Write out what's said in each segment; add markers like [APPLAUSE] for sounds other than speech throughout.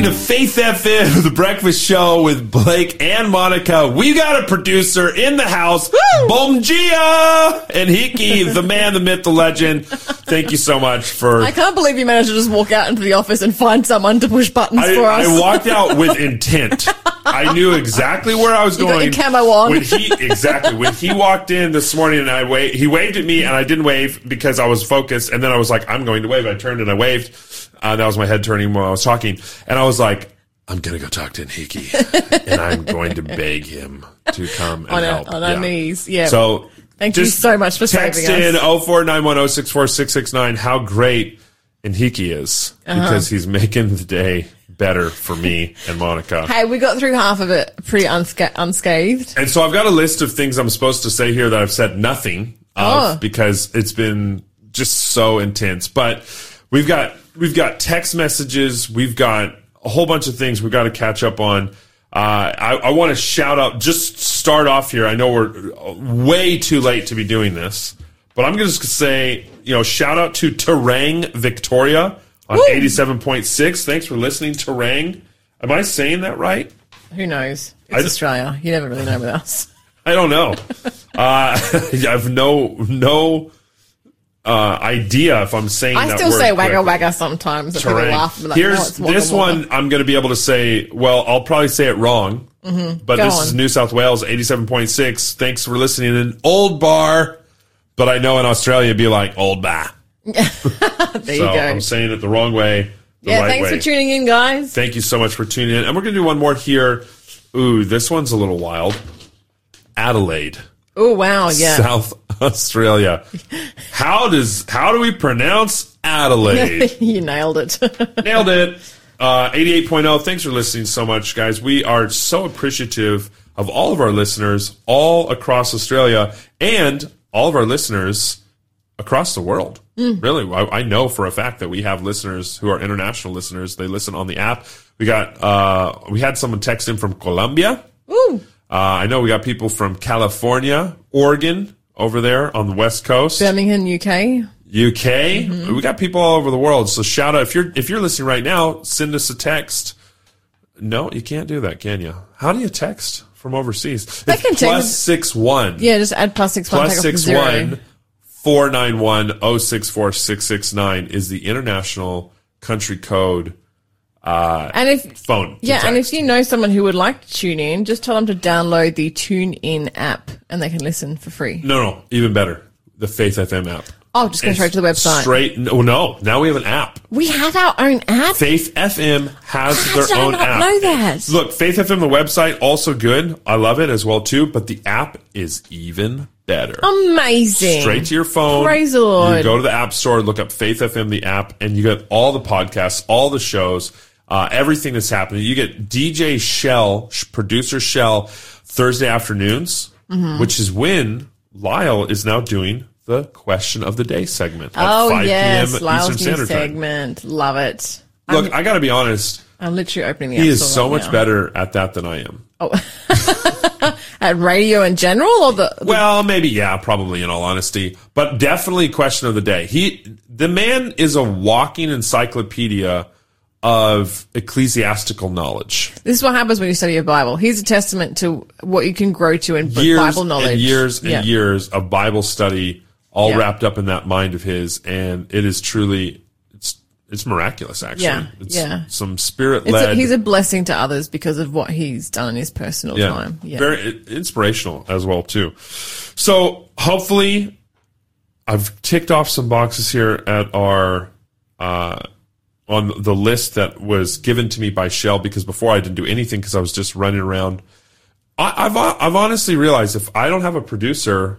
listening to Faith FM, [LAUGHS] the breakfast show with Blake and Monica. We got a producer in the house, Bomgia and Hiki, the man, the myth, the legend. Thank you so much for. I can't believe you managed to just walk out into the office and find someone to push buttons I, for us. I walked out with intent. I knew exactly where I was You going. your camo on. When he exactly when he walked in this morning and I waved, he waved at me and I didn't wave because I was focused. And then I was like, I'm going to wave. I turned and I waved. Uh, that was my head turning while I was talking. And I was like, I'm gonna go talk to Nhiki [LAUGHS] and I'm going to beg him to come and on our, help. on our Yeah. knees. Yeah. So Thank you so much for text saving in us. 0491064669 how great Nhiki is Uh-huh. because he's making the day better for me and Monica. hey, we got through half of it pretty unsca- unscathed. And so I've got a list of things I'm supposed to say here that I've said nothing of Oh. because it's been just so intense. But we've got we've got text messages, we've got a whole bunch of things we've got to catch up on. Uh, I, I want to shout out, just start off here. I know we're way too late to be doing this, but I'm going to say, you know, shout out to Terang Victoria on Woo. 87.6. Thanks for listening, Terang. Am I saying that right? Who knows? It's I- Australia. You never really know with us. I don't know. [LAUGHS] uh, [LAUGHS] I have no no uh, idea if I'm saying. I still say wagga wagga sometimes. People laugh. Like, Here's wagga this one. I'm going to be able to say. Well, I'll probably say it wrong. But Mm-hmm. Go this on. is New South Wales 87.6. Thanks for listening in Old Bar. But I know in Australia it'd be like Old Bar. [LAUGHS] There So you go. I'm saying it the wrong way. The yeah, right thanks way. for tuning in, guys. Thank you so much for tuning in. And we're going to do one more here. Ooh, this one's a little wild. Adelaide. Oh wow, yeah. South [LAUGHS] Australia. How does how do we pronounce Adelaide? [LAUGHS] you nailed it. [LAUGHS] Nailed it. Uh, 88.0. Thanks for listening so much, guys. We are so appreciative of all of our listeners all across Australia and all of our listeners across the world. Really, I, I know for a fact that we have listeners who are international listeners. They listen on the app. We got uh, we had someone text in from Colombia. Ooh, Uh, I know we got people from California, Oregon, over there on the West Coast, Birmingham, UK. UK. Mm-hmm. We got people all over the world. So shout out if you're if you're listening right now, send us a text. No, you can't do that, can you? How do you text from overseas? It's can text- plus six one. Yeah, just add plus six one. Plus take off the six zero. one four nine one oh six four six six nine is the international country code Uh, and if phone. yeah, and if you know someone who would like to tune in, just tell them to download the Tune In app, and they can listen for free. no, no, even better, the Faith FM app. Oh, just go straight to the website. Straight. No, no. Now we have an app. We have our own app. Faith FM has How their did I own not app. know that? Look, Faith FM, the website, also good. I love it as well too. But the app is even better. Amazing. Straight to your phone. Praise the Lord. You go to the App Store, look up Faith FM, the app, and you get all the podcasts, all the shows, uh, everything that's happening. You get DJ Shell, producer Shell, Thursday afternoons, Mm-hmm. which is when Lyle is now doing the question of the day segment at Oh 5 yes, p.m. Lyle's Eastern new Standard Time. segment. Love it. Look, I got to be honest. I'm literally opening the He is so right much now. better at that than I am. [LAUGHS] at radio in general, or the, the Well, maybe yeah, probably in all honesty, but definitely question of the day. He the man is a walking encyclopedia of ecclesiastical knowledge. this is what happens when you study your Bible. Here's a testament to what you can grow to in Years Bible knowledge. and years and Yeah. years of Bible study all Yeah. wrapped up in that mind of his and it is truly it's it's miraculous actually. Yeah, It's yeah. some spirit led he's a blessing to others because of what he's done in his personal time. Yeah. Very inspirational as well too. So hopefully I've ticked off some boxes here at our uh, on the list that was given to me by Shell because before I didn't do anything because I was just running around. I, I've I've honestly realized if I don't have a producer,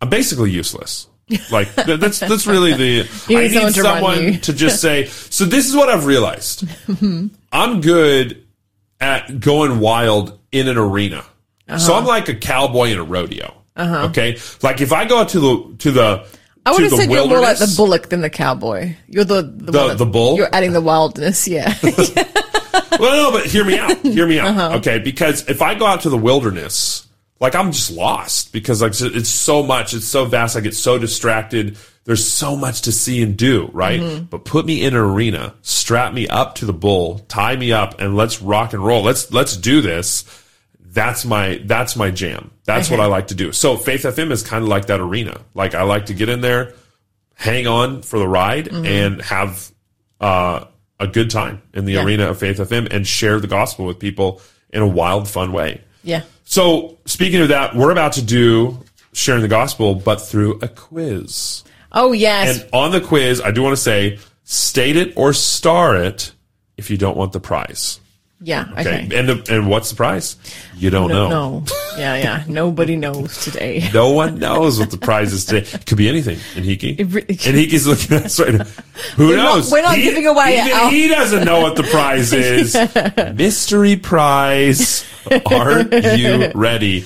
I'm basically useless. Like [LAUGHS] that's that's really the I need someone to someone to just say. So this is what I've realized. [LAUGHS] I'm good at going wild in an arena. So Uh-huh. I'm like a cowboy in a rodeo. Okay, like if I go out to the to the I would have said you're more like the bullock than the cowboy. You're the the, The- one that- the bull? You're adding the wildness. Yeah. [LAUGHS] well, no, but hear me out. Hear me out. Uh-huh. Okay, because if I go out to the wilderness, like I'm just lost because like it's so much, it's so vast. I get so distracted there's so much to see and do, right? But put me in an arena, strap me up to the bull, tie me up, and let's rock and roll. Let's let's do this. That's my that's my jam. That's what I like to do. So Faith FM is kind of like that arena. Like I like to get in there, hang on for the ride, and have uh, a good time in the Yeah. arena of Faith FM and share the gospel with people in a wild, fun way. Yeah. So, speaking of that, we're about to do sharing the gospel, but through a quiz. Oh yes. And on the quiz, I do want to say, state it or star it if you don't want the prize. Yeah. Okay. Okay. And the, and what's the prize? You don't know. No. Yeah, yeah. Nobody knows today. [LAUGHS] No one knows what the prize is today. It could be anything. Enrique. It re- Enrique's looking at us right now. Who not- knows? we're not giving away Even our- he doesn't know what the prize is. [LAUGHS] Mystery prize. Are you ready?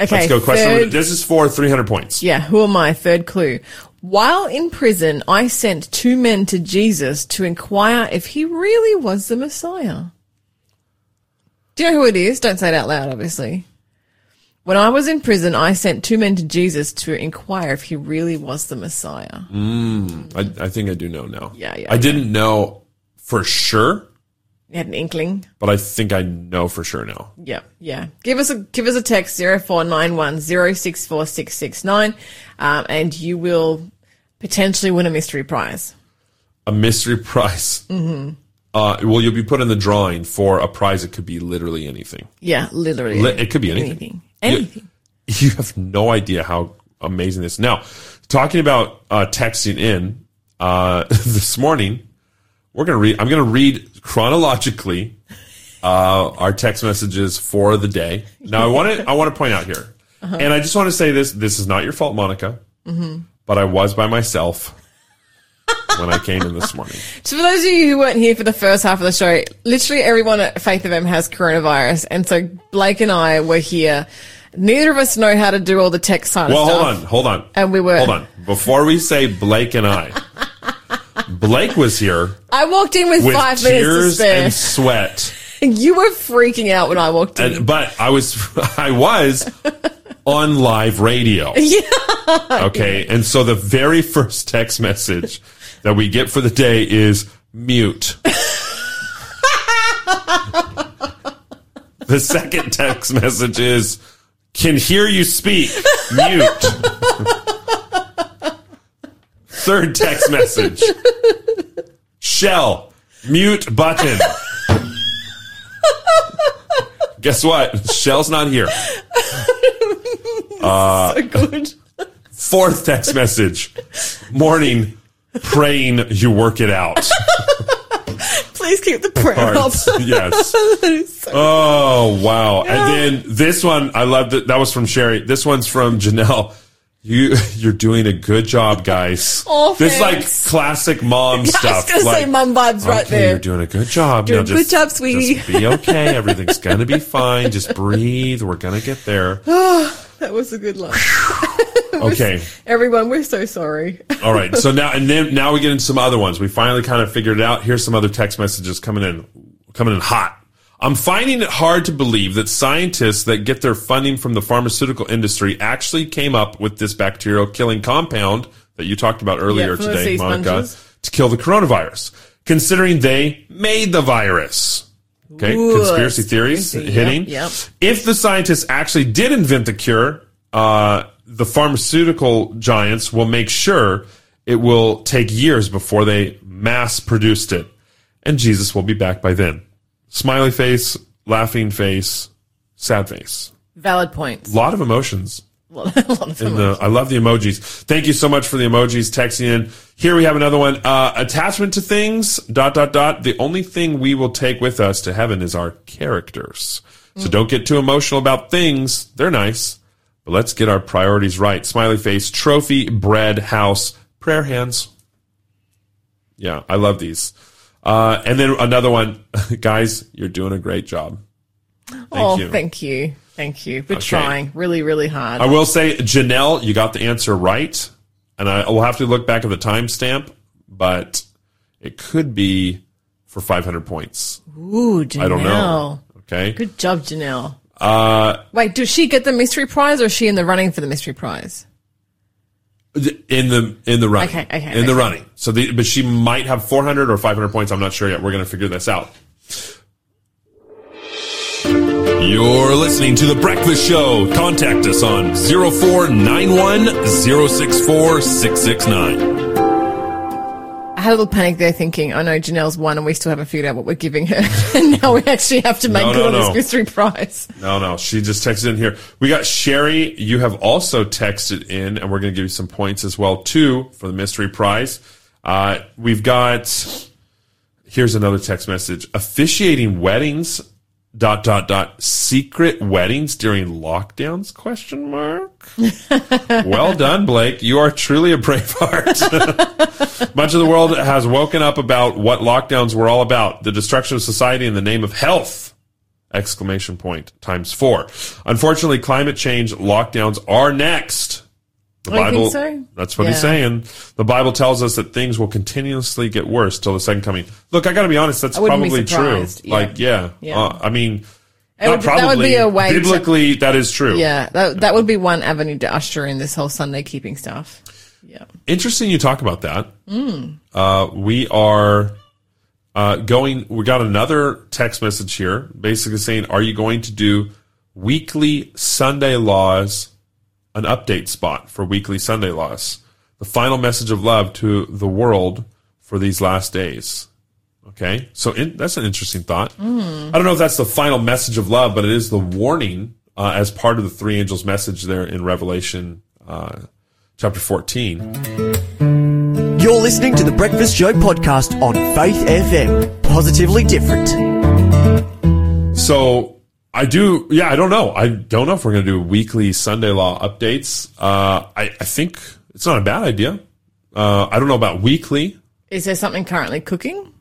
Okay. Let's go. Question. third- This is for 300 points. Yeah, who am I? Third clue. While in prison, I sent two men to Jesus to inquire if he really was the Messiah. Do you know who it is? Don't say it out loud, obviously. When I was in prison, I sent two men to Jesus to inquire if he really was the Messiah. I, I think I do know now. Yeah, yeah, I didn't know for sure, You had an inkling? but I think I know for sure now. Yeah, yeah. Give us a give us a text zero four nine one zero six four six six nine, um, and you will potentially win a mystery prize. A mystery prize. Mm-hmm. Uh, well, you'll be put in the drawing for a prize. It could be literally anything. Yeah, literally. Li- it could be anything. anything. Anything. You have no idea how amazing this. Now, talking about uh, texting in uh, [LAUGHS] this morning, we're gonna read. I'm gonna read chronologically uh, our text messages for the day. Now, I want to. I want to point out here, [LAUGHS] and I just want to say this. This is not your fault, Monica. But I was by myself when I came in this morning. [LAUGHS] So for those of you who weren't here for the first half of the show, literally everyone at Faith FM has coronavirus, and so Blake and I were here. Neither of us know how to do all the tech side Well, hold on, hold on. And we were- Hold on. Before we say Blake and I, [LAUGHS] Blake was here I walked in with, with five minutes to tears spare. and sweat. [LAUGHS] you were freaking out when I walked in. And, but I was, I was on live radio. yeah. Okay. And so the very first text message that we get for the day is mute. the second text message is can hear you speak. Mute. Third text message. Shell. Mute button. Guess what? Shell's not here. [LAUGHS] so good. Fourth text message. Morning. Praying you work it out. [LAUGHS] Please keep the prayer up. Yes. [LAUGHS] So- Oh wow. And then this one, I loved it. That was from Sherry. This one's from Janelle. You you're doing a good job, guys. Oh, this is like classic mom I was stuff. gonna like, say mom vibes right there. You're doing a good job. Doing a good job, sweetie. Just be okay. [LAUGHS] Everything's gonna be fine. Just breathe. We're gonna get there. Oh, [SIGHS] That was a good line. [LAUGHS] Okay. Everyone, we're so sorry. [LAUGHS] All right. So now and then now we get into some other ones. We finally kind of figured it out. Here's some other text messages coming in coming in hot. I'm finding it hard to believe that scientists that get their funding from the pharmaceutical industry actually came up with this bacterial killing compound that you talked about earlier Yeah, today, Monica, sponges. to kill the coronavirus, considering they made the virus. Okay, Ooh, conspiracy theories hitting. yep, yep. If the scientists actually did invent the cure, uh, the pharmaceutical giants will make sure it will take years before they mass produced it, and Jesus will be back by then. Smiley face, laughing face, sad face. Valid points. A lot of emotions. a [LAUGHS] lot of In them. the, I love the emojis. Thank you so much for the emojis texting in. Here we have another one. Uh, attachment to things, dot, dot, dot. The only thing we will take with us to heaven is our characters. So don't get too emotional about things. They're nice, but let's get our priorities right. Smiley face, trophy, bread, house, prayer hands. Yeah, I love these. Uh, and then another one. [LAUGHS] Guys, you're doing a great job. Thank oh, you. thank you. Thank you. We're trying really, really hard. I will say, Janelle, you got the answer right, and I will have to look back at the timestamp, but it could be for 500 points. Ooh, Janelle. I don't know. Okay. Good job, Janelle. Uh, Wait, does she get the mystery prize or is she in the running for the mystery prize? in the in the running. Okay, okay, in the running. So, the, but she might have 400 or 500 points. I'm not sure yet. We're going to figure this out. You're listening to The Breakfast Show. Contact us on 0491 064 669. Had a little panic there thinking, I know Janelle's won and we still haven't figured out what we're giving her. and [LAUGHS] now we actually have to make No, good no, on this mystery prize. No, no, she just texted in here. We got Sherry. You have also texted in, and we're going to give you some points as well too for the mystery prize. Uh, we've got. Here's another text message: officiating weddings. Dot dot dot secret weddings during lockdowns? Question mark. [LAUGHS] well done, Blake. You are truly a brave heart. [LAUGHS] Much of the world has woken up about what lockdowns were all about: the destruction of society in the name of health exclamation point times four. Unfortunately, climate change lockdowns are next. The Oh, Bible, think so? that's what he's saying. The Bible tells us that things will continuously get worse till the second coming. Look, I got to be honest, that's I wouldn't be probably true. Yeah. Like, yeah, Yeah. Uh, I mean, That not would- that would be a way to- biblically that is true. Yeah, that, that would be one avenue to usher in this whole Sunday keeping stuff. Yeah. Interesting you talk about that. Mm. Uh, we are uh, going, we got another text message here basically saying, Are you going to do weekly Sunday laws, an update spot for weekly Sunday laws, The final message of love to the world for these last days. Okay, so in, that's an interesting thought. I don't know if that's the final message of love, but it is the warning uh, as part of the three angels' message there in Revelation uh, chapter 14. You're listening to the Breakfast Show podcast on Faith FM. Positively different. So I do, yeah, I don't know. I don't know if we're going to do weekly Sunday law updates. Uh, I, I think it's not a bad idea. Uh, I don't know about weekly. Is there something currently cooking?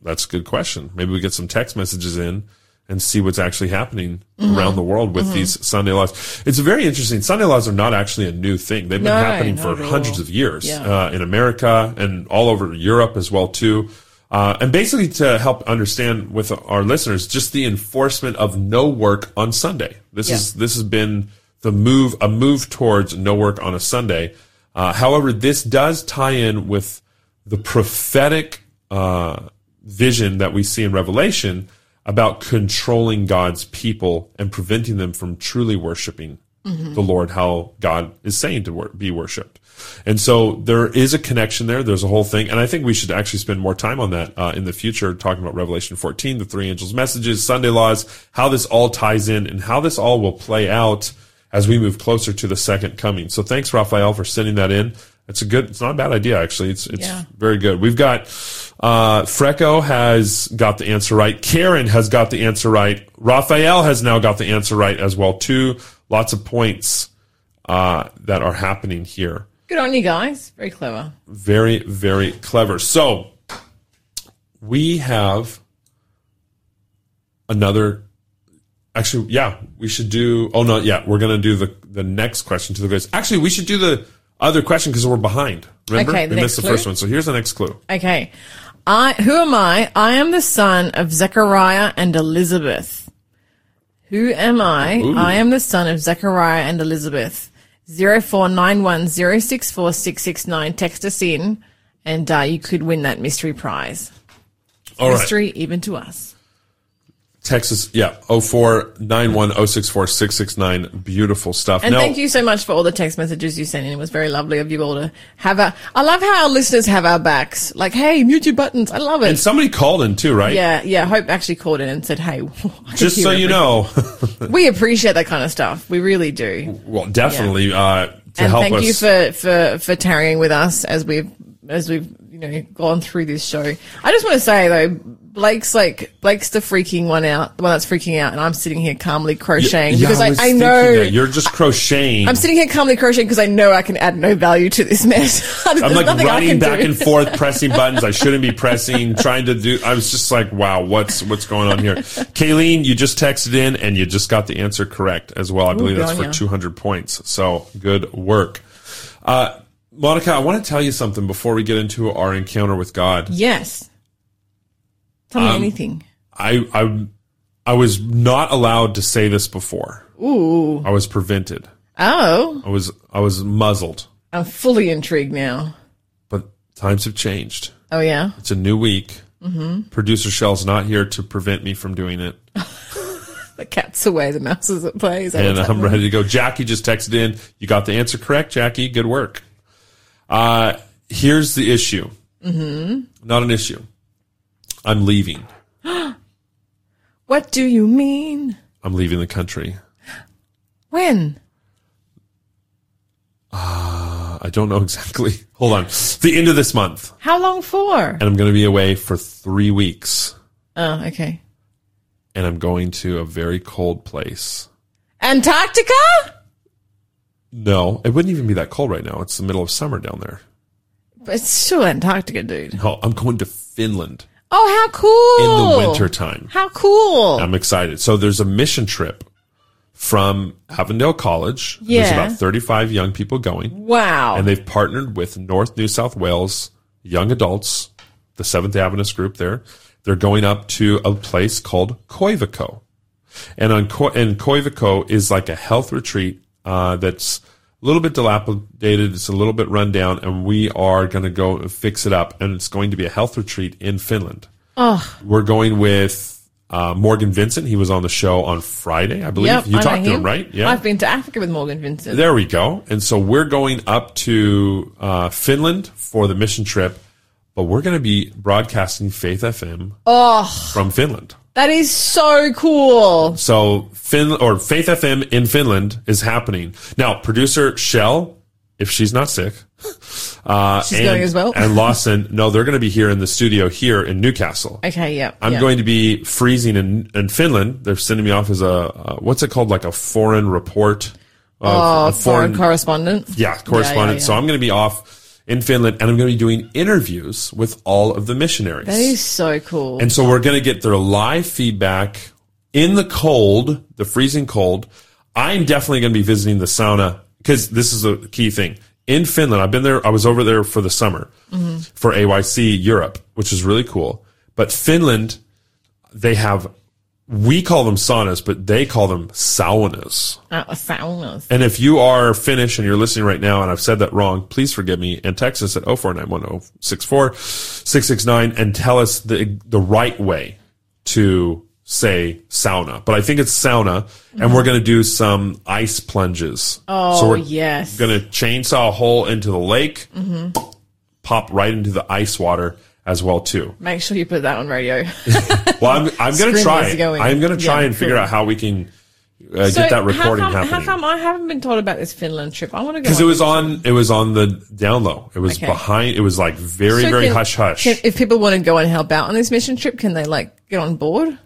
That's a good question. Maybe we get some text messages in and see what's actually happening around the world with these Sunday laws. It's very interesting. Sunday laws are not actually a new thing. They've been No, happening for hundreds all. of years Yeah. uh, in America and all over Europe as well too. Uh, and basically to help understand with our listeners, just the enforcement of no work on Sunday. This Yeah. is this has been the move, a move towards no work on a Sunday. Uh, however, this does tie in with the prophetic uh, vision that we see in Revelation about controlling God's people and preventing them from truly worshiping the Lord, how God is saying to wor- be worshipped. And so there is a connection there. There's a whole thing. And I think we should actually spend more time on that uh, in the future, talking about Revelation 14, the three angels' messages, Sunday laws, how this all ties in and how this all will play out as we move closer to the second coming. So thanks, Raphael, for sending that in. It's a good, it's not a bad idea, actually. It's, it's Yeah. very good. We've got, uh, Freco has got the answer right. Karen has got the answer right. Raphael has now got the answer right as well, too. Lots of points, uh, that are happening here. Good on you guys. Very clever. Very, very clever. So we have another. Actually, yeah, we should do. Oh no, yeah, we're gonna do the the next question to the guys. Actually, we should do the other question because we're behind. Remember, Okay, we missed the clue? first one. So here's the next clue. Okay. I, who am I? I am the son of Zechariah and Elizabeth. Who am I? I am the son of Zechariah and Elizabeth. 0491064669. Text us in and uh, you could win that mystery prize. All right, mystery even to us. Texas, yeah, oh four nine one oh six four six six nine. Beautiful stuff. And now, thank you so much for all the text messages you sent in. It was very lovely of you all to have our, I love how our listeners have our backs. Like, hey, mute your buttons. I love it. and somebody called in too, right? yeah, yeah. Hope actually called in and said, hey, [LAUGHS] Just so you know, [LAUGHS] [LAUGHS] We appreciate that kind of stuff. We really do. well, definitely uh, to and help thank us. you for, for, for tarrying with us as we've, as we've, you know, gone through this show. I just want to say though, Blake's like, Blake's the freaking one out, the one that's freaking out, and I'm sitting here calmly crocheting Yeah, because I, was I know, that. you're just crocheting. I'm sitting here calmly crocheting because I know I can add no value to this mess. [LAUGHS] I'm like running back do. and forth, [LAUGHS] pressing buttons I shouldn't be pressing, trying to do. I was just like, wow, what's what's going on here? Kayleen, you just texted in and you just got the answer correct as well. I believe that's for ya. 200 points. So good work. Uh, Monica, I want to tell you something before we get into our encounter with God. Yes. Tell me Um, anything. I I I was not allowed to say this before. Ooh. I was prevented. Oh. I was I was muzzled. I'm fully intrigued now. But times have changed. Oh yeah. It's a new week. Mm-hmm. Producer Shell's not here to prevent me from doing it. [LAUGHS] The cat's away, the mouse is at play. Is and I'm ready to go. Jackie just texted in. You got the answer correct, Jackie. Good work. Uh, here's the issue. Mm-hmm. Not an issue. I'm leaving. [GASPS] What do you mean? I'm leaving the country. When? Uh, I don't know [LAUGHS] exactly. Hold on. The end of this month. How long for? And I'm going to be away for three weeks. Oh, okay. And I'm going to a very cold place. Antarctica? No, it wouldn't even be that cold right now. It's the middle of summer down there. But it's still Antarctica, dude. No, I'm going to Finland Oh, how cool. in the winter time. How cool! I'm excited. So there's a mission trip from Avondale College. Yeah. There's about 35 young people going, wow. and they've partnered with North New South Wales young adults, the Seventh Adventist group there. They're going up to a place called Koivico. And on Ko- and Koivico is like a health retreat uh, that's a little bit dilapidated. It's a little bit run down, and we are going to go fix it up. And it's going to be a health retreat in Finland. oh, We're going with uh, Morgan Vincent. He was on the show on Friday, I believe. yep. you I talked to him, right? Yeah. I've been to Africa with Morgan Vincent. There we go. And so we're going up to uh, Finland for the mission trip, but we're going to be broadcasting Faith FM from Finland. That is so cool. So Fin or Faith FM in Finland is happening now. Producer Shell, if she's not sick, [LAUGHS] uh, She's and, going as well? and Lawson, no, they're going to be here in the studio here in Newcastle. Okay, yeah. I'm yeah. going to be freezing in, in Finland. They're sending me off as a uh, what's it called, like a foreign report. of- Oh, a foreign correspondent. yeah, correspondent. yeah, So I'm going to be off in Finland, and I'm going to be doing interviews with all of the missionaries. That is so cool. and so we're going to get their live feedback in the cold, the freezing cold. I'm definitely going to be visiting the sauna because this is a key thing. In Finland, I've been there. I was over there for the summer mm-hmm. for AYC Europe, which is really cool. But Finland, they have, we call them saunas, but they call them saunas. uh, saunas. And if you are Finnish and you're listening right now and I've said that wrong, please forgive me and text us at 0491064669 and tell us the the right way to say sauna. But I think it's sauna and we're going to do some ice plunges. Oh, so we're yes. going to chainsaw a hole into the lake, pop right into the ice water as well too. Make sure you put that on radio. [LAUGHS] Well, I'm, I'm going to try going. I'm going to try Yeah, and figure cool. out how we can uh, So get that recording how come, happening. How come I haven't been told about this Finland trip? I want to go. Because it was on, it was on the down low. It was Okay. behind. It was like very, So very can- hush hush. Can, if people want to go and help out on this mission trip, can they like get on board?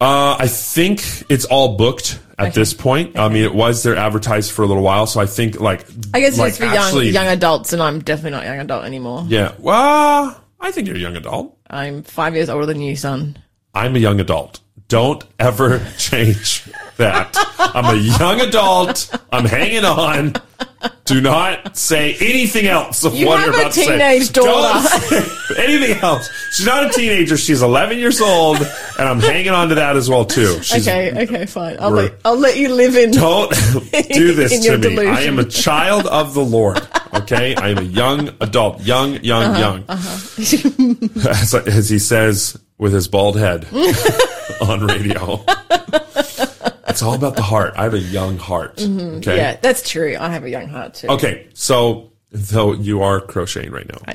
Uh, I think it's all booked at this point. I mean, it was there advertised for a little while, so I think like I guess like it's for actually- young young adults, and I'm definitely not a young adult anymore. Yeah. Well, I think you're a young adult. I'm five years older than you, son. I'm a young adult. Don't ever [LAUGHS] change that. I'm a young adult. I'm hanging on. Do not say anything else of You what have you're a about to say. teenage daughter. Don't say anything else. She's not a teenager. She's 11 years old, and I'm hanging on to that as well too. She's, Okay, okay, fine. I'll let I'll let you live in. Don't [LAUGHS] do this to me. delusion. I am a child of the Lord. Okay, I am a young adult, young, young, Uh-huh, young. [LAUGHS] As, as he says with his bald head [LAUGHS] on radio. It's all about the heart. I have a young heart. Mm-hmm. Yeah, that's true. I have a young heart too. Okay. So, though you are crocheting right now, [LAUGHS]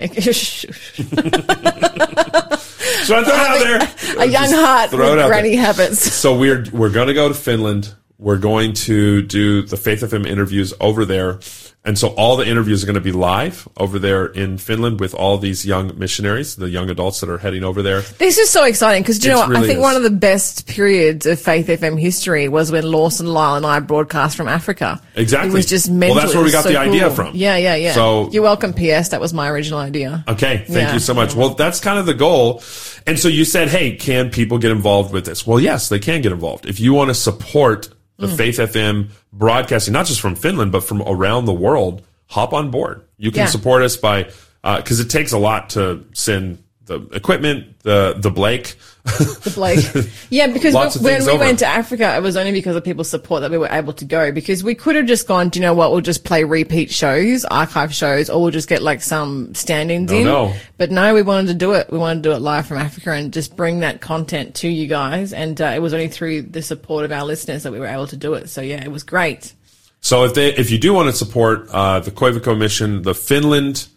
so I'm throwing it out there. a young heart throw with granny there. habits. So we're we're to go to Finland. We're going to do the Faith FM interviews over there. And so all the interviews are going to be live over there in Finland with all these young missionaries, the young adults that are heading over there. This is so exciting because you know what? I think is. one of the best periods of Faith FM history was when Lawson, Lyle, and I broadcast from Africa. Exactly. It was just Well, mental. that's where we got so the idea from. Yeah, yeah, yeah. So- you're welcome. P.S. That was my original idea. Okay, thank Yeah. you so much. Well, that's kind of the goal. And so you said, hey, can people get involved with this? Well, yes, they can get involved. If you want to support the Mm. Faith FM broadcasting, not just from Finland, but from around the world, hop on board. You can Yeah. support us by, because it takes a lot to send the equipment, the the Blake. The Blake. [LAUGHS] Yeah, because when we over. went to Africa, it was only because of people's support that we were able to go. Because we could have just gone, do you know what? We'll just play repeat shows, archive shows, or we'll just get like some stand-ins in. no. But no, we wanted to do it. We wanted to do it live from Africa and just bring that content to you guys. And uh, it was only through the support of our listeners that we were able to do it. So yeah, it was great. So if they if you do want to support uh, the Koivico mission, the Finland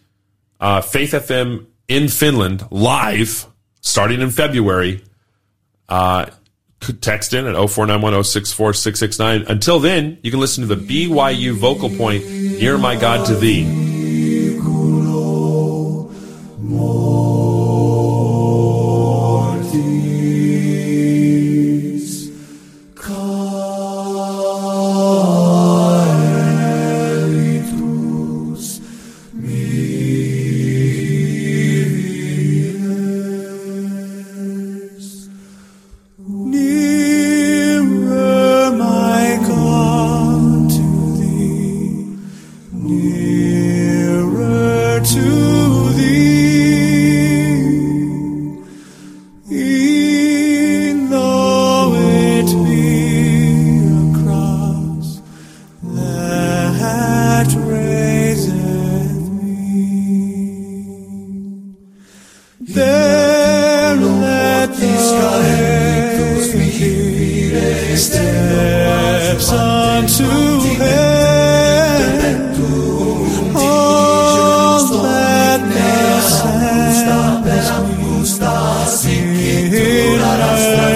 uh, Faith FM in Finland live starting in February, uh, text in at 0491064669. Until then, you can listen to the BYU vocal point near my God to thee.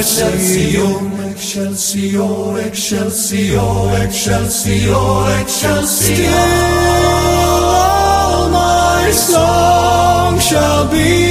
Excelsior, Excelsior, Excelsior, Excelsior. All my song shall be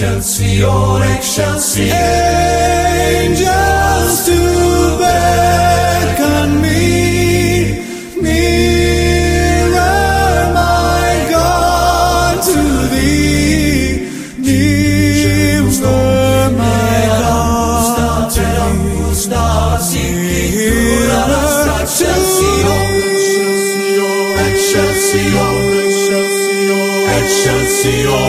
Excelsior, Excelsior, Excelsior. Angels to beckon me, nearer, my God, to thee. Nearer, my God, to thee. Thee. Excelsior, Excelsior, Excelsior,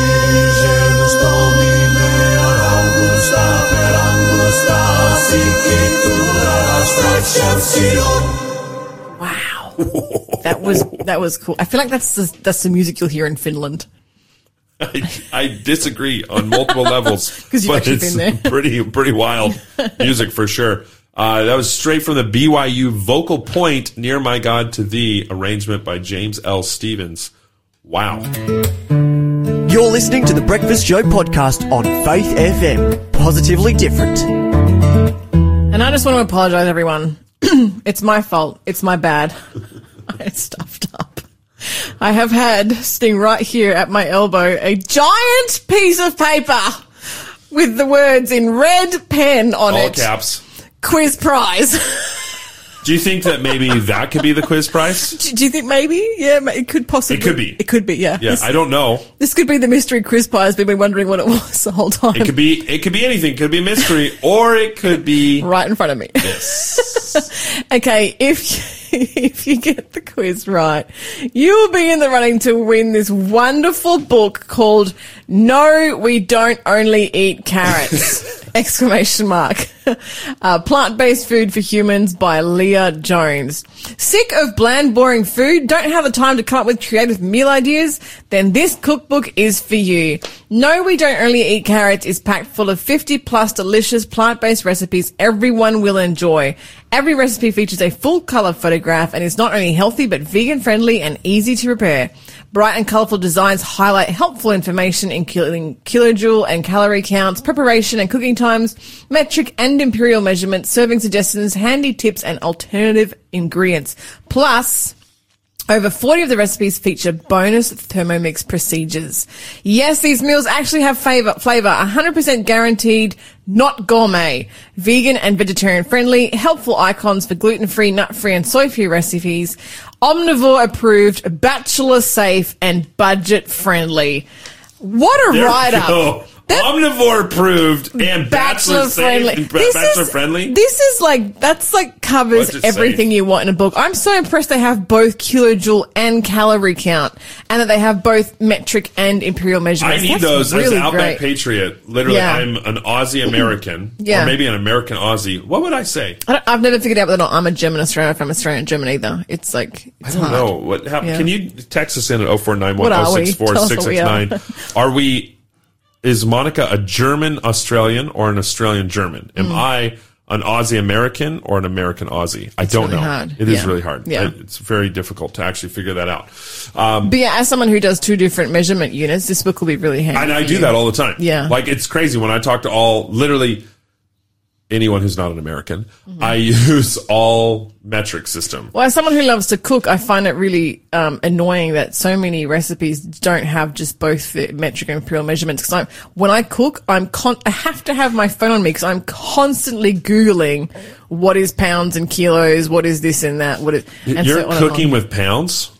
Wow. that was that was cool. I feel like that's the, that's the music you'll hear in Finland. I, I disagree on multiple levels, [LAUGHS] 'Cause you've but actually it's been there. pretty pretty wild music for sure. Uh, that was straight from the BYU vocal point near my God to thee arrangement by James L. Stevens. Wow. You're listening to the Breakfast Show podcast on Faith FM. Positively different. And I just want to apologize, everyone. [CLEARS THROAT] it's my fault. It's my bad. [LAUGHS] I stuffed up. I have had sitting right here at my elbow a giant piece of paper with the words in red pen on All it. caps. Quiz prize. [LAUGHS] Do you think that maybe that could be the quiz prize? do, do you think maybe? Yeah, it could possibly. It could be. It could be. Yeah. Yeah, This, I don't know. this could be the mystery quiz prize. We've been wondering what it was the whole time. It could be it could be anything. It could be a mystery, or it could be right in front of me. this. [LAUGHS] Okay, if [LAUGHS] if you get the quiz right, you will be in the running to win this wonderful book called "No, We Don't Only Eat Carrots." [LAUGHS] [LAUGHS] Exclamation mark. [LAUGHS] uh, plant-based food for humans by Leah Jones. Sick of bland, boring food? Don't have the time to come up with creative meal ideas? Then this cookbook is for you. No, we don't only eat carrots is packed full of 50 plus delicious plant-based recipes everyone will enjoy. Every recipe features a full color photograph and is not only healthy but vegan friendly and easy to prepare. Bright and colorful designs highlight helpful information including kilojoule and calorie counts, preparation and cooking times, metric and imperial measurements, serving suggestions, handy tips and alternative ingredients. Plus, over 40 of the recipes feature bonus Thermomix procedures. Yes, these meals actually have flavor, flavor, 100% guaranteed, not gourmet, vegan and vegetarian friendly, helpful icons for gluten-free, nut-free and soy-free recipes, omnivore approved, bachelor safe and budget friendly. What a There write-up. go. Omnivore approved and bachelor, safe and This bachelor is, friendly. This is like that's like covers everything safe. you want in a book. I'm so impressed they have both kilojoule and calorie count, and that they have both metric and imperial measurements. I need That's those really as an Outback. Patriot. Literally, Yeah. I'm an Aussie American, Yeah. or maybe an American Aussie. What would I say? I I've never figured out whether or not I'm a German Australian if I'm Australian German either. It's like it's I don't hard. know what happened. Yeah. Can you text us in at 0491 What are we? 064 Tell us what we Are we, is Monica a German Australian or an Australian German? Am I an Aussie American or an American Aussie? I don't Hmm. really know. hard. It is Yeah. really hard. Yeah. It's very difficult to actually figure that out. Um, But yeah, as someone who does two different measurement units, this book will be really handy. and I do you. that all the time. Yeah. Like it's crazy when I talk to all, literally anyone who's not an American, Mm-hmm. I use all metric system. Well, as someone who loves to cook, I find it really um, annoying that so many recipes don't have just both the metric and imperial measurements. Because when I cook, I'm con- I have to have my phone on me because I'm constantly googling what is pounds and kilos, what is this and that, what is. And You're so cooking with pounds?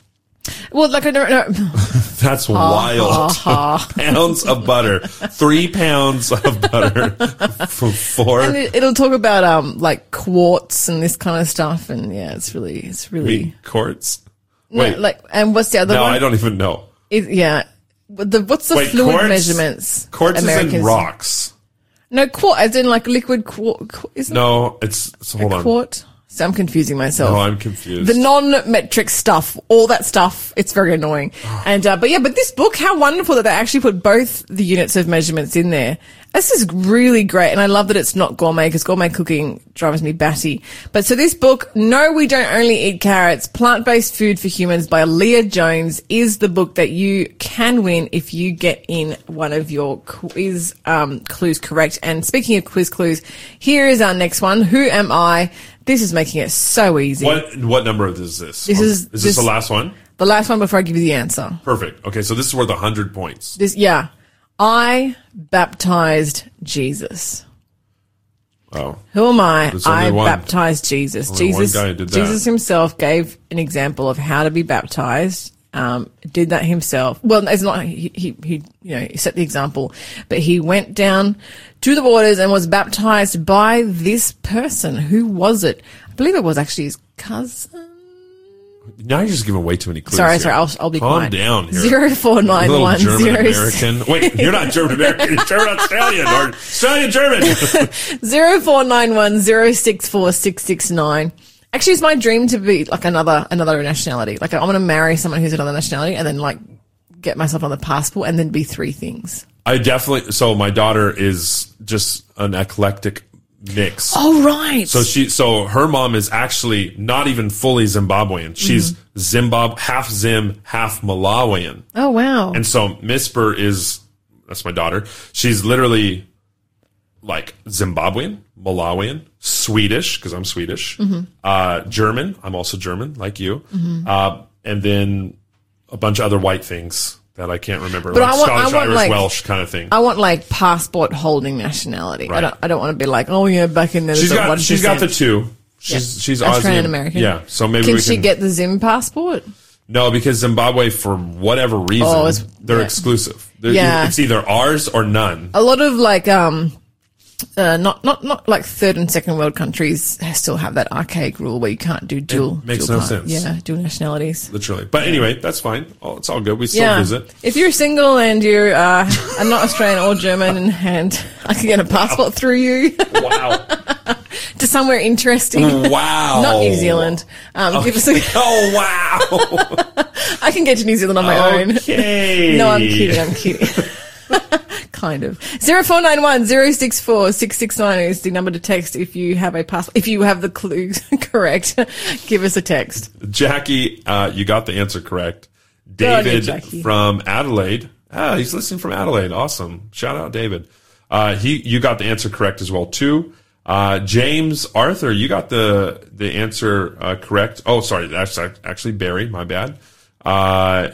Well, like I don't know. [LAUGHS] That's wild. [LAUGHS] pounds of butter. Three pounds of butter [LAUGHS] for four. and it, it'll talk about um like quarts and this kind of stuff, and yeah, it's really, it's really. Wheat quartz. No, Wait, like, and what's the other no, one? I don't even know. It, yeah. The, what's the Wait, fluid quarts? measurements? Quartz is in rocks. No, quart, as in like liquid quart. Isn't No, it's, so hold it on. quart? So I'm confusing myself. No, I'm confused. the non-metric stuff, all that stuff, it's very annoying. [SIGHS] and, uh, but yeah, but this book, how wonderful that they actually put both the units of measurements in there. This is really great. And I love that it's not gourmet because gourmet cooking drives me batty. But so this book, No, We Don't Only Eat Carrots, Plant-Based Food for Humans by Leah Jones is the book that you can win if you get in one of your quiz, um, clues correct. And speaking of quiz clues, here is our next one. Who am I? This is making it so easy. What, what number is this? This is- is this, this- the last one? The last one before I give you the answer. Perfect. Okay, so this is worth a hundred points. This, yeah. I baptized Jesus. Oh, Who am I? I one. baptized Jesus. Only Jesus, guy did that. Jesus himself gave an example of how to be baptized. Um, did that himself. Well, it's not, he, he, he, you know, he set the example, but he went down to the waters and was baptized by this person. Who was it? I believe it was actually his cousin. now you're just giving way too many clues. Sorry, here. sorry, I'll, I'll be Calm quiet. down here. Zero four nine little one German zero American. Wait, you're not German American. You're German Australian or Australian German. [LAUGHS] Zero four nine one zero six four six six nine. Actually, it's my dream to be like another another nationality. Like I want to marry someone who's another nationality, and then like get myself on the passport, and then be three things. I definitely. So my daughter is just an eclectic mix. Oh right. So she, so her mom is actually not even fully Zimbabwean. She's Mm-hmm. Zimbab, half Zim, half Malawian. oh wow. And so Miss Burr is, that's my daughter. She's literally like Zimbabwean, Malawian, Swedish, because I'm Swedish, Mm-hmm. uh, German. I'm also German, like you. Uh, and then a bunch of other white things that I can't remember. But like I want- I want, Irish, like- Welsh kind of thing. I want like passport holding nationality. I don't. I don't want to be like, oh yeah, back in there. she's got, she's got the two. She's, Yeah. she's Australian. American. Yeah. So maybe Can she get the Zim passport? No, because Zimbabwe, for whatever reason, Oh, they're yeah. exclusive. They're- Yeah. It's either ours or none. a lot of like um uh, not not not like third and second world countries still have that archaic rule where you can't do dual. makes dual no sense. Yeah, dual nationalities. Literally. But anyway, that's fine. Oh, it's all good. We still yeah. visit. If you're single and you're uh, are not Australian or German, and, and [LAUGHS] I can get a passport through you Wow. [LAUGHS] to somewhere interesting. wow. Not New Zealand. Um, give us a, Oh, wow. [LAUGHS] I can get to New Zealand on my own. No, I'm kidding. I'm kidding. Kind of. 0491 064 669 is the number to text if you have a pass. If you have the clues [LAUGHS] correct, [LAUGHS] give us a text. Jackie, uh, you got the answer correct. On you, David from Adelaide. Ah, he's listening from Adelaide. Awesome. Shout out, David. Uh, he, you got the answer correct as well too. Uh, James Arthur, you got the the answer uh, correct. Oh, sorry, that's actually Barry. My bad. Uh,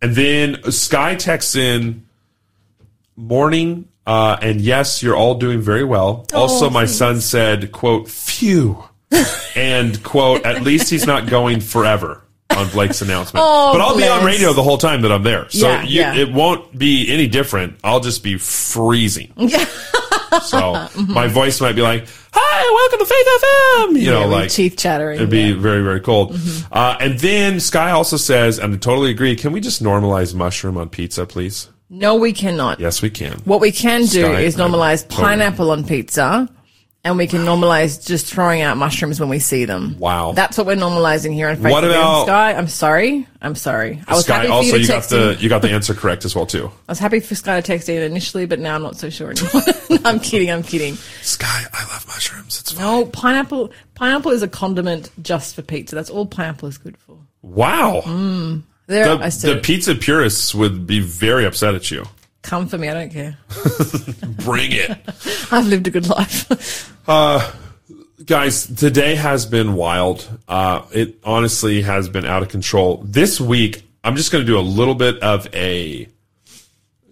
and then Sky texts in morning. Uh, and yes, you're all doing very well. also, my son said, "quote Phew," [LAUGHS] and quote At least he's not going forever on Blake's announcement. [LAUGHS] Oh, but I'll be on radio the whole time that I'm there, so Yeah, you, yeah. it won't be any different. I'll just be freezing. [LAUGHS] Yeah. So my voice might be like, "Hi, welcome to Faith FM," you know, like teeth chattering. It'd be. Mm-hmm. very, very cold. Uh, and then Sky also says, and I totally agree, can we just normalize mushroom on pizza, please? No, we cannot. Yes, we can. What we can do is normalize pineapple on pizza, and we can normalize just throwing out mushrooms when we see them. Wow. That's what we're normalizing here on Facebook. What about- Sky? I'm sorry. I'm sorry. I was Sky, happy for also, you to you got text the you got the [LAUGHS] answer correct as well too. I was happy for Sky to text in initially, but now I'm not so sure anymore. [LAUGHS] No, I'm kidding. I'm kidding. Sky, I love mushrooms. It's fine. No, pineapple. Pineapple is a condiment just for pizza. That's all pineapple is good for. Wow. Mm. The, the pizza purists would be very upset at you. come for me. I don't care. [LAUGHS] Bring it. [LAUGHS] I've lived a good life. [LAUGHS] Guys, today has been wild. Uh, it honestly has been out of control. This week, I'm just going to do a little bit of a,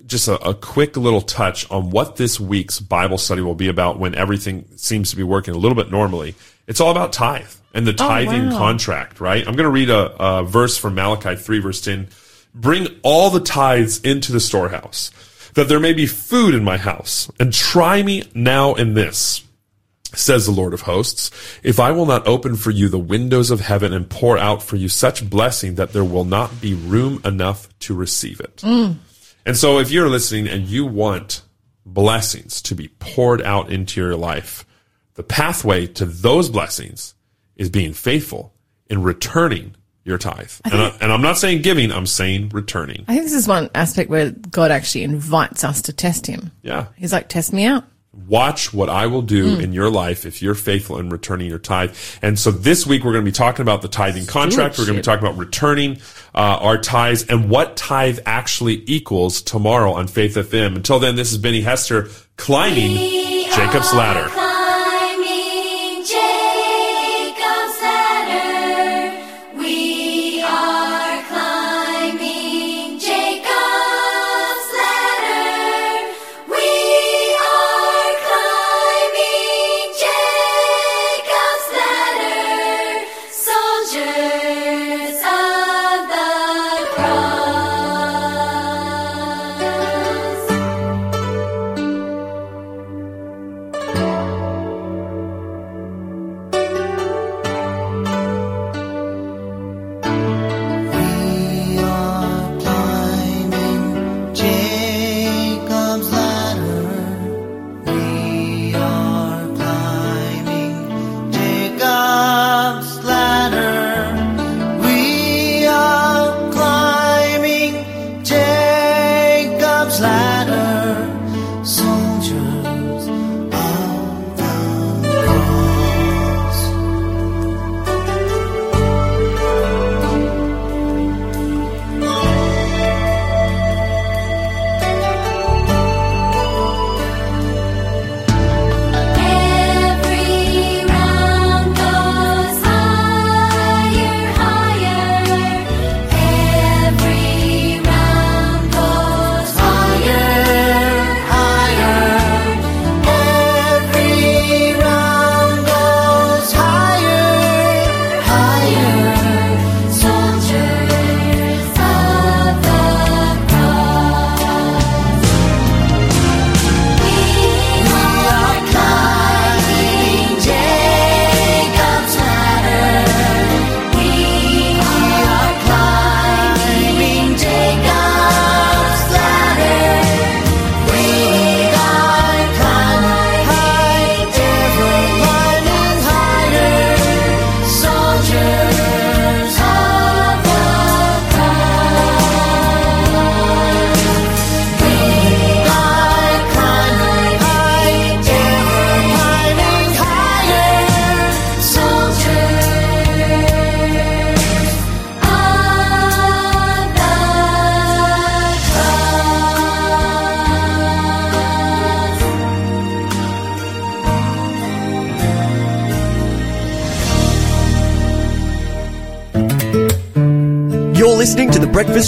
just a, a quick little touch on what this week's Bible study will be about when everything seems to be working a little bit normally. It's all about tithe and the oh, tithing wow. contract, right? I'm going to read a, a verse from Malachi 3 verse 10. Bring all the tithes into the storehouse that there may be food in my house and try me now in this says the Lord of hosts, if I will not open for you the windows of heaven and pour out for you such blessing that there will not be room enough to receive it. Mm. And so if you're listening and you want blessings to be poured out into your life, the pathway to those blessings is being faithful in returning your tithe. And, I, and I'm not saying giving, I'm saying returning. I think this is one aspect where God actually invites us to test Him. Yeah. He's like, test me out. watch what I will do Hmm. in your life if you're faithful in returning your tithe. And so this week we're going to be talking about the tithing contract. We're going to be talking about returning uh, our tithes and what tithe actually equals tomorrow on Faith FM. Until then, this is Benny Hester climbing Jacob's ladder.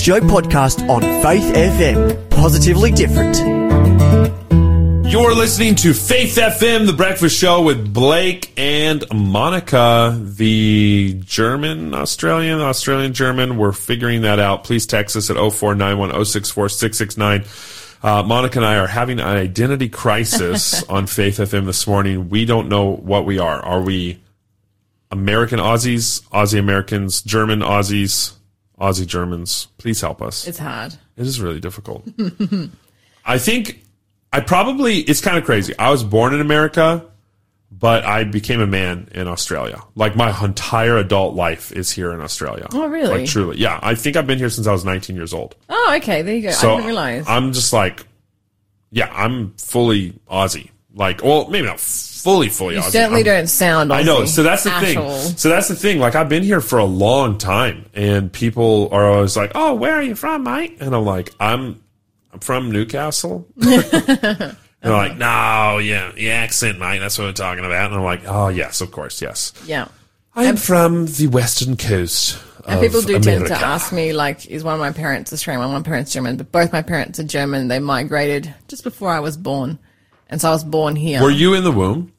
To the Breakfast Show podcast on Faith FM. Positively different. You're listening to Faith FM, the breakfast show with Blake and Monica, the German Australian, Australian German. We're figuring that out. Please text us at 0491 064 669. Uh, Monica and I are having an identity crisis [LAUGHS] on Faith FM this morning. We don't know what we are. Are we American Aussies, Aussie Americans, German Aussies, Aussie Germans? Please help us. It's hard. It is really difficult. [LAUGHS] I think I probably, it's kind of crazy. I was born in America, but I became a man in Australia. Like my entire adult life is here in Australia. Oh, really? Like truly. Yeah. I think I've been here since I was 19 years old. Oh, okay. There you go. So I didn't realize. I'm just like, yeah, I'm fully Aussie. Like, well, maybe not fully, fully you Aussie. certainly I'm- don't sound. I know. So that's the thing. all. So that's the thing. Like I've been here for a long time, and people are always like, "Oh, where are you from, mate?" And I'm like, "I'm, I'm from Newcastle." [LAUGHS] and they're like, "No, yeah, the accent, mate. That's what we're talking about." And I'm like, "Oh, yes, of course, yes. Yeah. I'm from the western coast." And people do tend to ask me, like, is one of my parents Australian, one of my parents German? But both my parents are German. They migrated just before I was born. And so I was born here. Were you in the womb?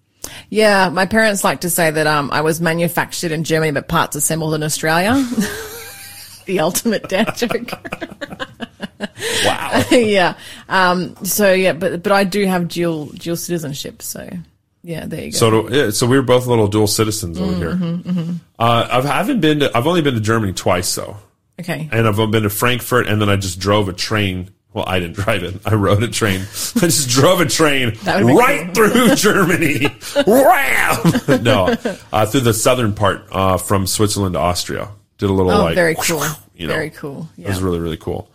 Yeah, my parents like to say that um, I was manufactured in Germany, but parts assembled in Australia. [LAUGHS] the ultimate dad [LAUGHS] joke. Wow. [LAUGHS] yeah. Um, so yeah, but but I do have dual dual citizenship. So yeah, there you go. So, do, yeah, so we were both little dual citizens over Mm-hmm, here. Uh, I've, I haven't been to. I've only been to Germany twice, though. okay. and I've been to Frankfurt, and then I just drove a train. Well, I didn't drive it. I rode a train. [LAUGHS] I just drove a train That right through [LAUGHS] Germany. Wham! [LAUGHS] no, uh, through the southern part, uh, from Switzerland to Austria. Did a little Oh, like very cool. You know, Very cool. It was really really cool.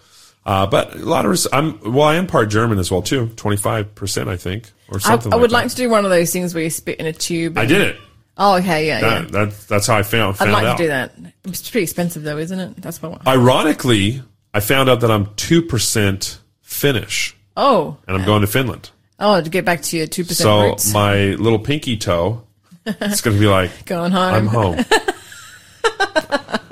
Uh, but a lot of res- I'm well, I am part German as well too. Twenty five percent, I think, or I, something. I would like, like to do one of those things where you spit in a tube. I did it. Oh, okay, yeah, yeah. That, that, that's how I found it. I'd like out. to do that. It's pretty expensive though, isn't it? That's what. I want. Ironically, I found out that I'm two percent Finnish, oh, and I'm going to Finland. oh, to get back to your two percent So roots. my little pinky toe, it's going to be like, [LAUGHS] Going home. I'm home. [LAUGHS]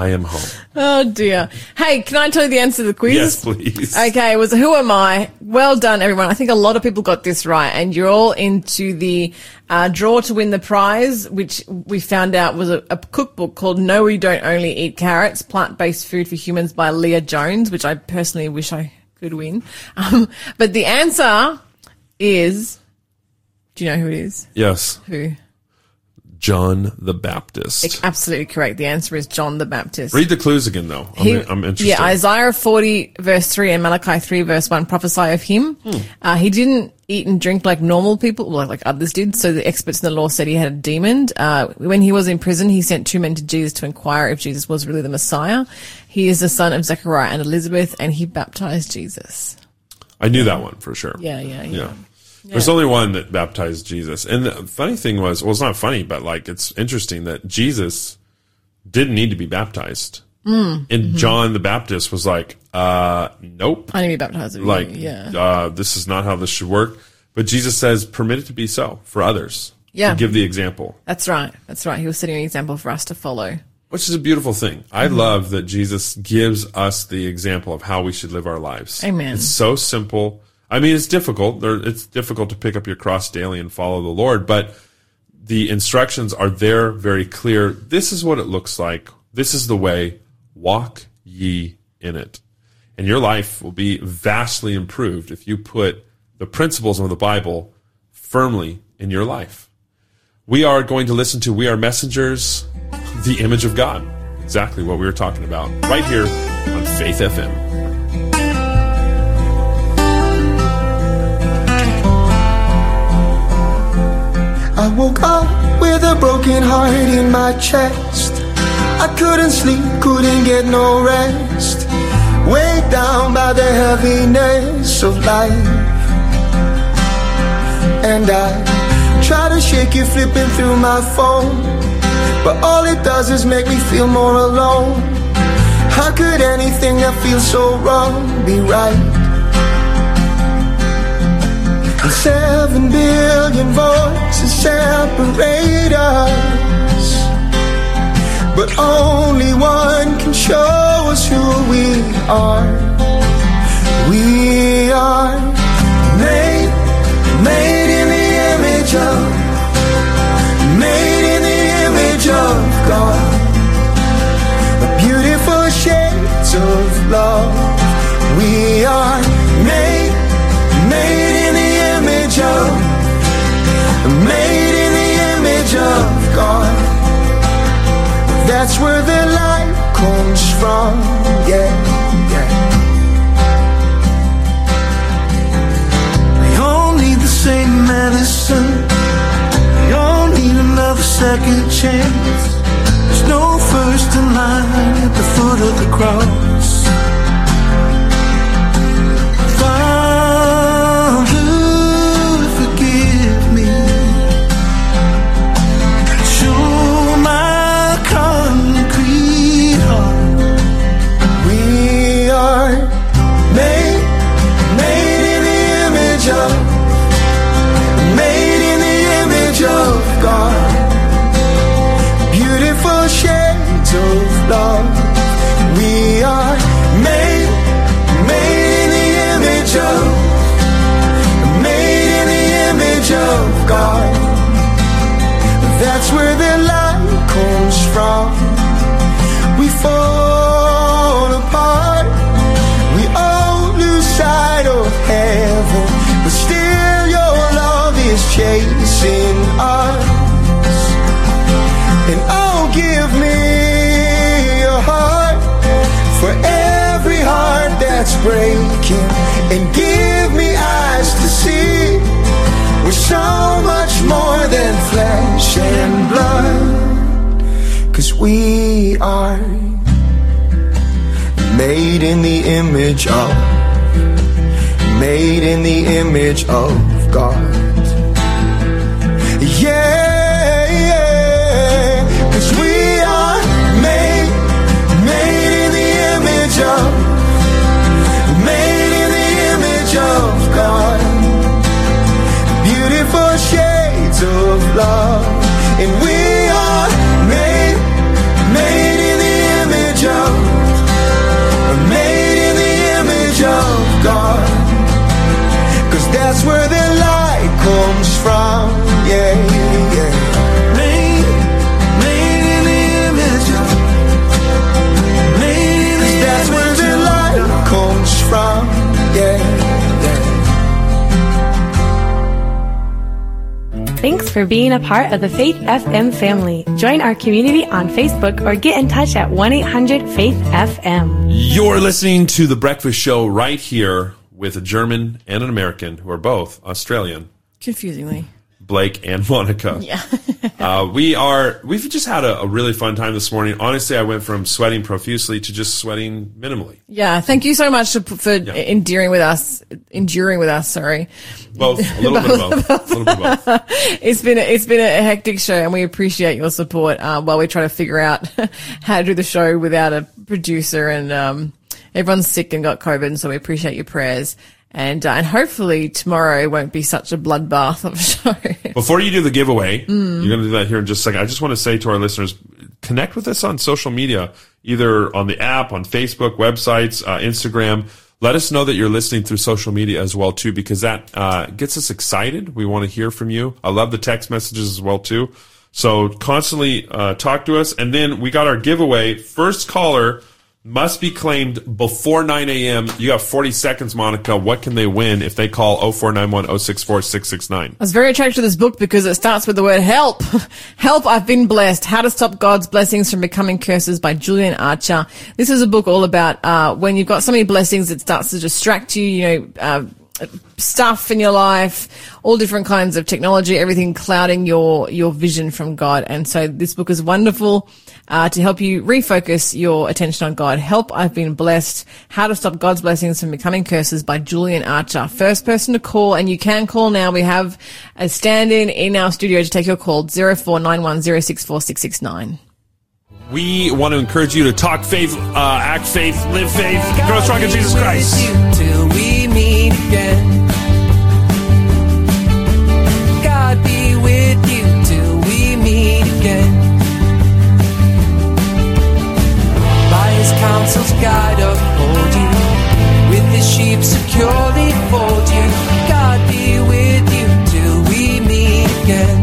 I am home. Oh dear. Hey, can I tell you the answer to the quiz? Yes, please. Okay, it was who am I? Well done, everyone. I think a lot of people got this right, and you're all into the uh, draw to win the prize, which we found out was a, a cookbook called "No, We Don't Only Eat Carrots: Plant-Based Food for Humans" by Leah Jones, which I personally wish I could win. [LAUGHS] Um, but the answer is, do you know who it is? Yes, Who? John the Baptist. Absolutely correct. The answer is John the Baptist. Read the clues again, though. I'm, He- I'm interested. Yeah, Isaiah 40 verse 3 and Malachi 3 verse 1 prophesy of him. Hmm. Uh, he didn't eat and drink like normal people, well, like others did. So the experts in the law said he had a demon. Uh, when he was in prison, he sent two men to Jesus to inquire if Jesus was really the Messiah. He is the son of Zechariah and Elizabeth and he baptized Jesus. I knew that one for sure. Yeah, yeah, yeah. Yeah. There's only one that baptized Jesus. And the funny thing was, well, it's not funny, but like it's interesting that Jesus didn't need to be baptized. Mm. And Mm-hmm. John the Baptist was like, uh, nope. I need to be baptized like yeah. uh, this is not how this should work but jesus says permit it to be so for others Yeah. give the example That's right. That's right. He was setting an example for us to follow. which is a beautiful thing i Mm-hmm. love that jesus gives us the example of how we should live our lives Amen. it's so simple i mean it's difficult it's difficult to pick up your cross daily and follow the lord but the instructions are there very clear this is what it looks like this is the way walk ye in it and your life will be vastly improved if you put the principles of the Bible firmly in your life. We are going to listen to We Are Messengers, the image of God. Exactly what we were talking about right here on Faith FM. Woke up with a broken heart in my chest. I couldn't sleep, couldn't get no rest. Weighed down by the heaviness of life. And I try to shake you flipping through my phone. But all it does is make me feel more alone. How could anything that feels so wrong be right? Seven billion voices separate us. but only one can show us who we are. We are made, made in the image of, made in the image of God. Beautiful shades of love. We are That's where the light comes from. Yeah, yeah. We all need the same medicine. We all need another second chance. There's no first in line at the foot of the cross. Chasing us. And oh, give me a heart for every heart that's breaking. And give me eyes to see we're so much more than flesh and blood. Cause we are made in the image of, made in the image of God. Love. And we for being a part of the Faith FM family. Join our community on Facebook or get in touch at 1 800 Faith FM. You're listening to The Breakfast Show right here with a German and an American who are both Australian, Confusingly. Blake and [LAUGHS] Monica. Yeah. [LAUGHS] Uh, we are, we've just had a, a really fun time this morning. Honestly, I went from sweating profusely to just sweating minimally. Yeah. Thank you so much for, for enduring with us, enduring with us. Sorry. Both, a little bit of both. A little bit of both. [LAUGHS] It's been, a, it's been a hectic show and we appreciate your support, uh, while we try to figure out how to do the show without a producer and, um, everyone's sick and got COVID. So we appreciate your prayers. And, uh, and hopefully tomorrow won't be such a bloodbath of a [LAUGHS] show. Before you do the giveaway, you're going to do that here in just a second. I just want to say to our listeners, connect with us on social media, either on the app, on Facebook, websites, uh, Instagram. Let us know that you're listening through social media as well too, because that uh, gets us excited. We want to hear from you. I love the text messages as well too. So constantly uh, talk to us, and then we got our giveaway. First caller must be claimed before 9 a.m. You got 40 seconds, Monica. What can they win if they call 0491 064 669? I was very attracted to this book because it starts with the word help. [LAUGHS] help, I've been blessed. How to Stop God's Blessings from Becoming Curses by Julian Archer. This is a book all about, uh, when you've got so many blessings, it starts to distract you, you know, uh, stuff in your life, all different kinds of technology, everything clouding your, your vision from God. And so this book is wonderful, uh, to help you refocus your attention on God. Help, I've been blessed. How to stop God's blessings from becoming curses by Julian Archer. First person to call, and you can call now. We have a stand-in in our studio to take your call, 0491064669. We want to encourage you to talk faith, uh, act faith, live faith, grow strong in Jesus Christ. God uphold you. With his sheep securely fold you. God be with you till we meet again.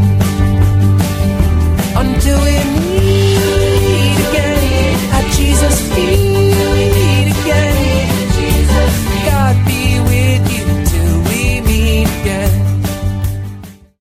Until we meet again at Jesus' feet.